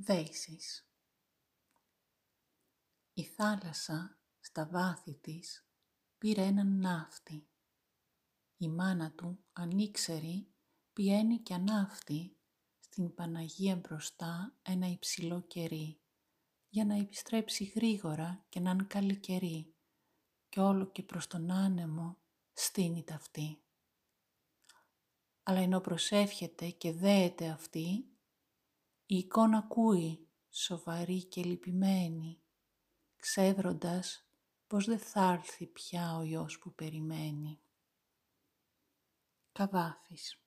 Δέησης Η θάλασσα στα βάθη της πήρε έναν ναύτη. Η μάνα του, ανήξερη, πιένει κι ανάφτη στην Παναγία μπροστά ένα υψηλό κερί, για να επιστρέψει γρήγορα και να είναι καιρή, κι όλο και προς τον άνεμο στείνει ταυτή. Αλλά ενώ προσεύχεται και δέεται αυτή, η εικόνα ακούει, σοβαρή και λυπημένη, ξέβροντας πως δεν θα έρθει πια ο γιος που περιμένει. Καβάφης